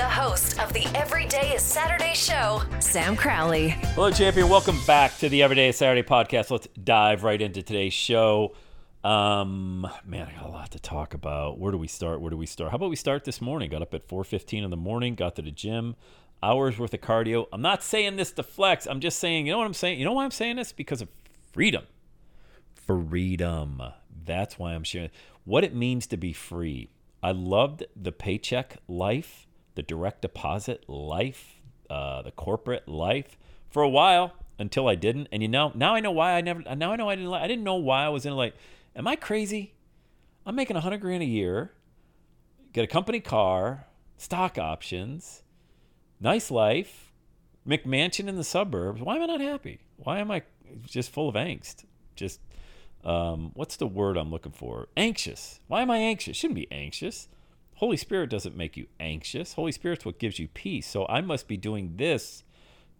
The host of the Everyday is Saturday show, Sam Crowley. Hello, champion. Welcome back to the Everyday is Saturday podcast. Let's dive right into today's show. Um, man, I got a lot to talk about. Where do we start? Where do we start? How about we start this morning? Got up at 4:15 in the morning, got to the gym, hours worth of cardio. I'm not saying this to flex. I'm just saying, you know what I'm saying? You know why I'm saying this? Because of freedom. Freedom. That's why I'm sharing what it means to be free. I loved the paycheck life, the direct deposit life, uh, the corporate life for a while until I didn't. And you know, now I know why I never. Now I know I didn't. I didn't know why I was in like. Am I crazy? I'm making a hundred grand a year, get a company car, stock options, nice life, McMansion in the suburbs. Why am I not happy? Why am I just full of angst? Just um, what's the word I'm looking for? Anxious. Why am I anxious? Shouldn't be anxious. Holy Spirit doesn't make you anxious. Holy Spirit's what gives you peace. So I must be doing this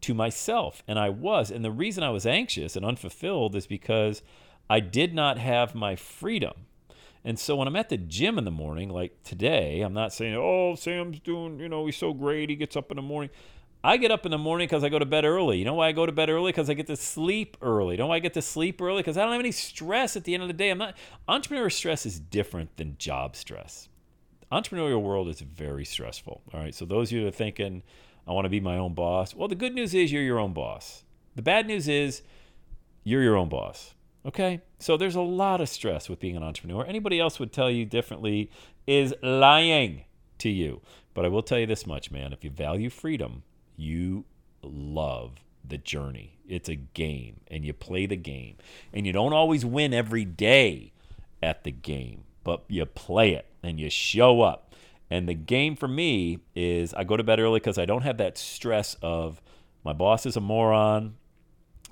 to myself. And I was. And the reason I was anxious and unfulfilled is because I did not have my freedom. And so when I'm at the gym in the morning, like today, I'm not saying, oh, Sam's doing, you know, he's so great. He gets up in the morning. I get up in the morning because I go to bed early. You know why I go to bed early? Because I get to sleep early. You know why I get to sleep early? Because I don't have any stress at the end of the day. I'm not entrepreneur stress is different than job stress. Entrepreneurial world is very stressful. All right. So those of you that are thinking, I want to be my own boss. Well, the good news is you're your own boss. The bad news is you're your own boss. Okay? So there's a lot of stress with being an entrepreneur. Anybody else would tell you differently is lying to you. But I will tell you this much, man. If you value freedom, you love the journey. It's a game, and you play the game. And you don't always win every day at the game, but you play it and you show up. And the game for me is I go to bed early because I don't have that stress of my boss is a moron.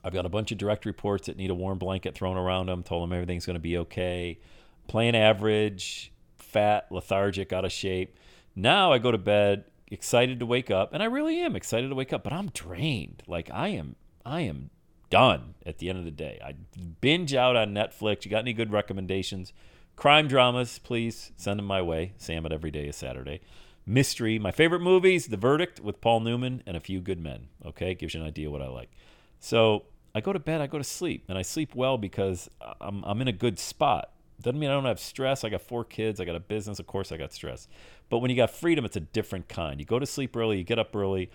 I've got a bunch of direct reports that need a warm blanket thrown around them, told them everything's going to be okay. Playing average, fat, lethargic, out of shape. Now I go to bed excited to wake up, and I really am excited to wake up, but I'm drained. Like I am, I am done at the end of the day. I binge out on Netflix. You got any good recommendations? Crime dramas, please send them my way. Sam at Every Day is Saturday. Mystery, my favorite movies, The Verdict with Paul Newman and A Few Good Men. Okay, gives you an idea what I like. So I go to bed, I go to sleep, and I sleep well because I'm, I'm in a good spot. Doesn't mean I don't have stress. I got four kids. I got a business. Of course, I got stress. But when you got freedom, it's a different kind. You go to sleep early. You get up early.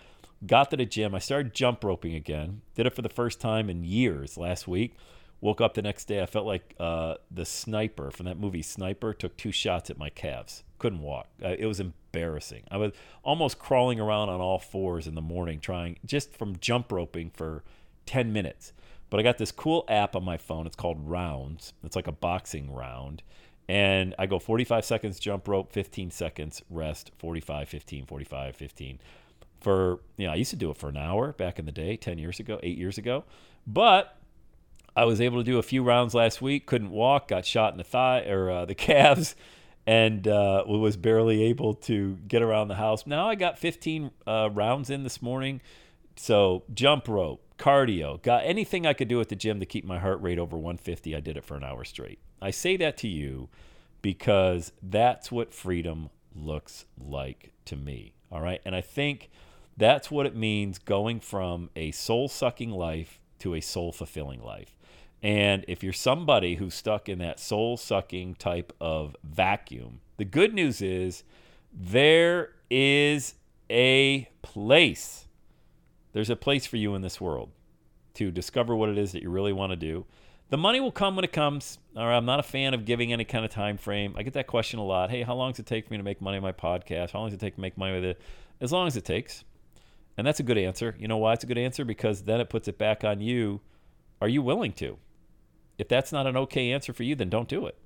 Got to the gym. I started jump roping again. Did it for the first time in years last week. Woke up the next day. I felt like uh, the sniper from that movie Sniper took two shots at my calves. Couldn't walk. Uh, it was embarrassing. I was almost crawling around on all fours in the morning, trying just from jump roping for 10 minutes. But I got this cool app on my phone. It's called Rounds. It's like a boxing round. And I go 45 seconds jump rope, 15 seconds rest, 45, 15, 45, 15. For, you know, I used to do it for an hour back in the day, 10 years ago, eight years ago. But I was able to do a few rounds last week, couldn't walk, got shot in the thigh or uh, the calves, and uh, was barely able to get around the house. Now I got 15 uh, rounds in this morning. So jump rope, cardio, got anything I could do at the gym to keep my heart rate over 150. I did it for an hour straight. I say that to you because that's what freedom looks like to me. All right. And I think that's what it means going from a soul sucking life to a soul fulfilling life. And if you're somebody who's stuck in that soul sucking type of vacuum, the good news is there is a place there's a place for you in this world to discover what it is that you really want to do. The money will come when it comes. All right, I'm not a fan of giving any kind of time frame. I get that question a lot. Hey, how long does it take for me to make money on my podcast? How long does it take to make money with it? As long as it takes. And that's a good answer. You know why it's a good answer? Because then it puts it back on you. Are you willing to? If that's not an okay answer for you, then don't do it.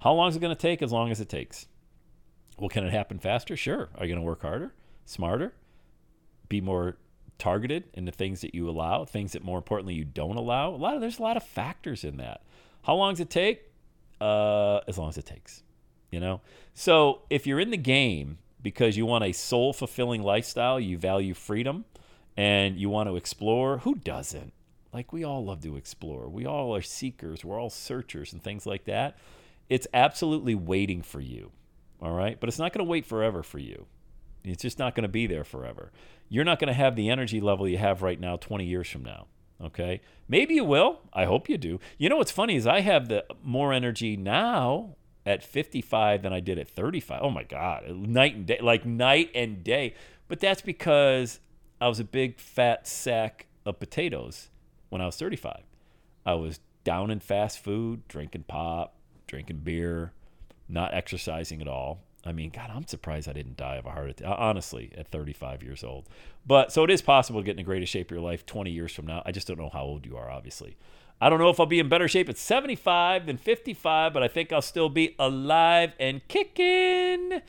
How long is it going to take? As long as it takes. Well, can it happen faster? Sure. Are you going to work harder, smarter, be more targeted in the things that you allow, things that more importantly you don't allow? A lot of there's a lot of factors in that. How long does it take? Uh, as long as it takes. You know. So if you're in the game because you want a soul fulfilling lifestyle, you value freedom, and you want to explore, who doesn't? Like we all love to explore. We all are seekers. We're all searchers and things like that. It's absolutely waiting for you. All right. But it's not going to wait forever for you. It's just not going to be there forever. You're not going to have the energy level you have right now 20 years from now. Okay. Maybe you will. I hope you do. You know what's funny is I have the more energy now at 55 than I did at 35. Oh my God. Night and day, like night and day. But that's because I was a big fat sack of potatoes when I was 35. I was down in fast food, drinking pop, drinking beer, not exercising at all. I mean, God, I'm surprised I didn't die of a heart attack, uh, honestly, at 35 years old. But so it is possible to get in the greatest shape of your life 20 years from now. I just don't know how old you are, obviously. I don't know if I'll be in better shape at 75 than 55, but I think I'll still be alive and kicking.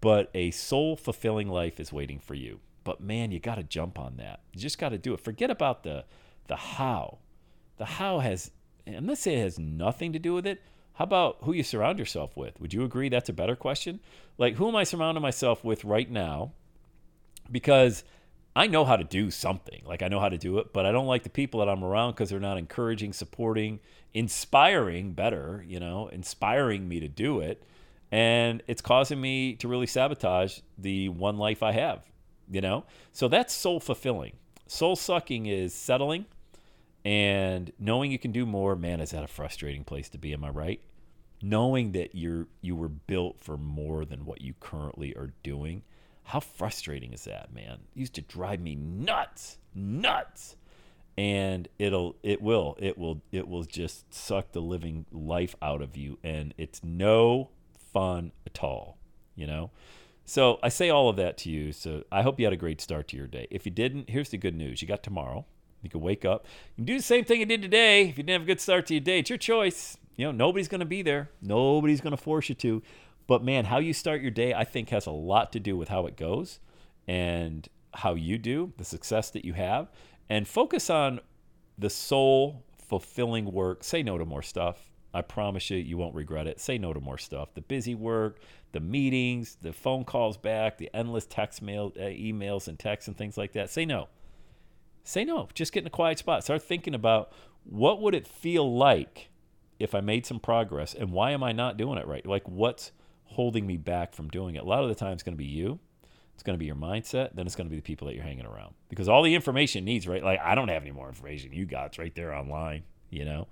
But a soul fulfilling life is waiting for you. But man, you got to jump on that. You just got to do it. Forget about the the how. The how has, and let's say it has nothing to do with it. How about who you surround yourself with? Would you agree that's a better question? Like, who am I surrounding myself with right now? Because I know how to do something. Like, I know how to do it, but I don't like the people that I'm around because they're not encouraging, supporting, inspiring, better, you know, inspiring me to do it. And it's causing me to really sabotage the one life I have, you know? So that's soul fulfilling. Soul sucking is settling and knowing you can do more, man, is that a frustrating place to be? Am I right? Knowing that you're you were built for more than what you currently are doing, how frustrating is that, man? It used to drive me nuts, nuts. And it'll it will it will it will just suck the living life out of you, and it's no fun at all, you know. So I say all of that to you. So I hope you had a great start to your day. If you didn't, here's the good news: you got tomorrow. You can wake up. You can do the same thing you did today. If you didn't have a good start to your day, it's your choice. You know, nobody's going to be there. Nobody's going to force you to. But man, how you start your day, I think, has a lot to do with how it goes and how you do, the success that you have. And focus on the soul fulfilling work. Say no to more stuff. I promise you, you won't regret it. Say no to more stuff. The busy work, the meetings, the phone calls back, the endless text mail, uh, emails and texts and things like that. Say no say no. Just get in a quiet spot. Start thinking about what would it feel like if I made some progress and why am I not doing it right? Like what's holding me back from doing it? A lot of the time it's going to be you. It's going to be your mindset. Then it's going to be the people that you're hanging around because all the information needs, right? Like I don't have any more information. You got it's right there online, you know?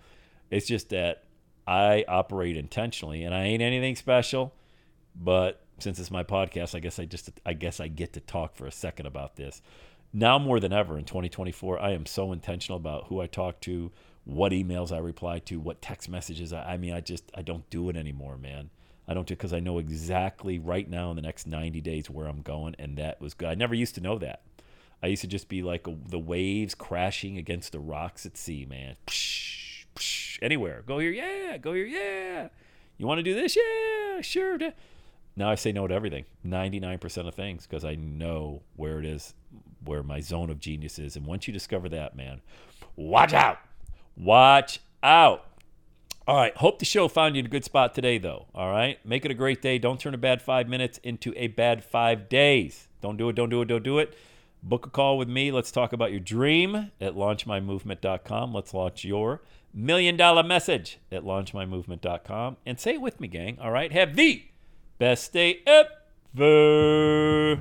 It's just that I operate intentionally and I ain't anything special, but since it's my podcast, I guess I just I guess I get to talk for a second about this now more than ever in 2024, I am so intentional about who I talk to, what emails I reply to, what text messages. I, I mean, I just I don't do it anymore, man. I don't do because I know exactly right now in the next 90 days where I'm going, and that was good. I never used to know that. I used to just be like a, the waves crashing against the rocks at sea, man. Psh, psh, anywhere, go here, yeah, go here, yeah. You want to do this, yeah, sure. Now I say no to everything, 99% of things, because I know where it is, where my zone of genius is. And once you discover that, man, watch out. Watch out. All right. Hope the show found you in a good spot today, though. All right. Make it a great day. Don't turn a bad five minutes into a bad five days. Don't do it. Don't do it. Don't do it. Book a call with me. Let's talk about your dream at launchmymovement.com. Let's launch your million dollar message at launchmymovement.com. And say it with me, gang. All right. Have the Best day ever.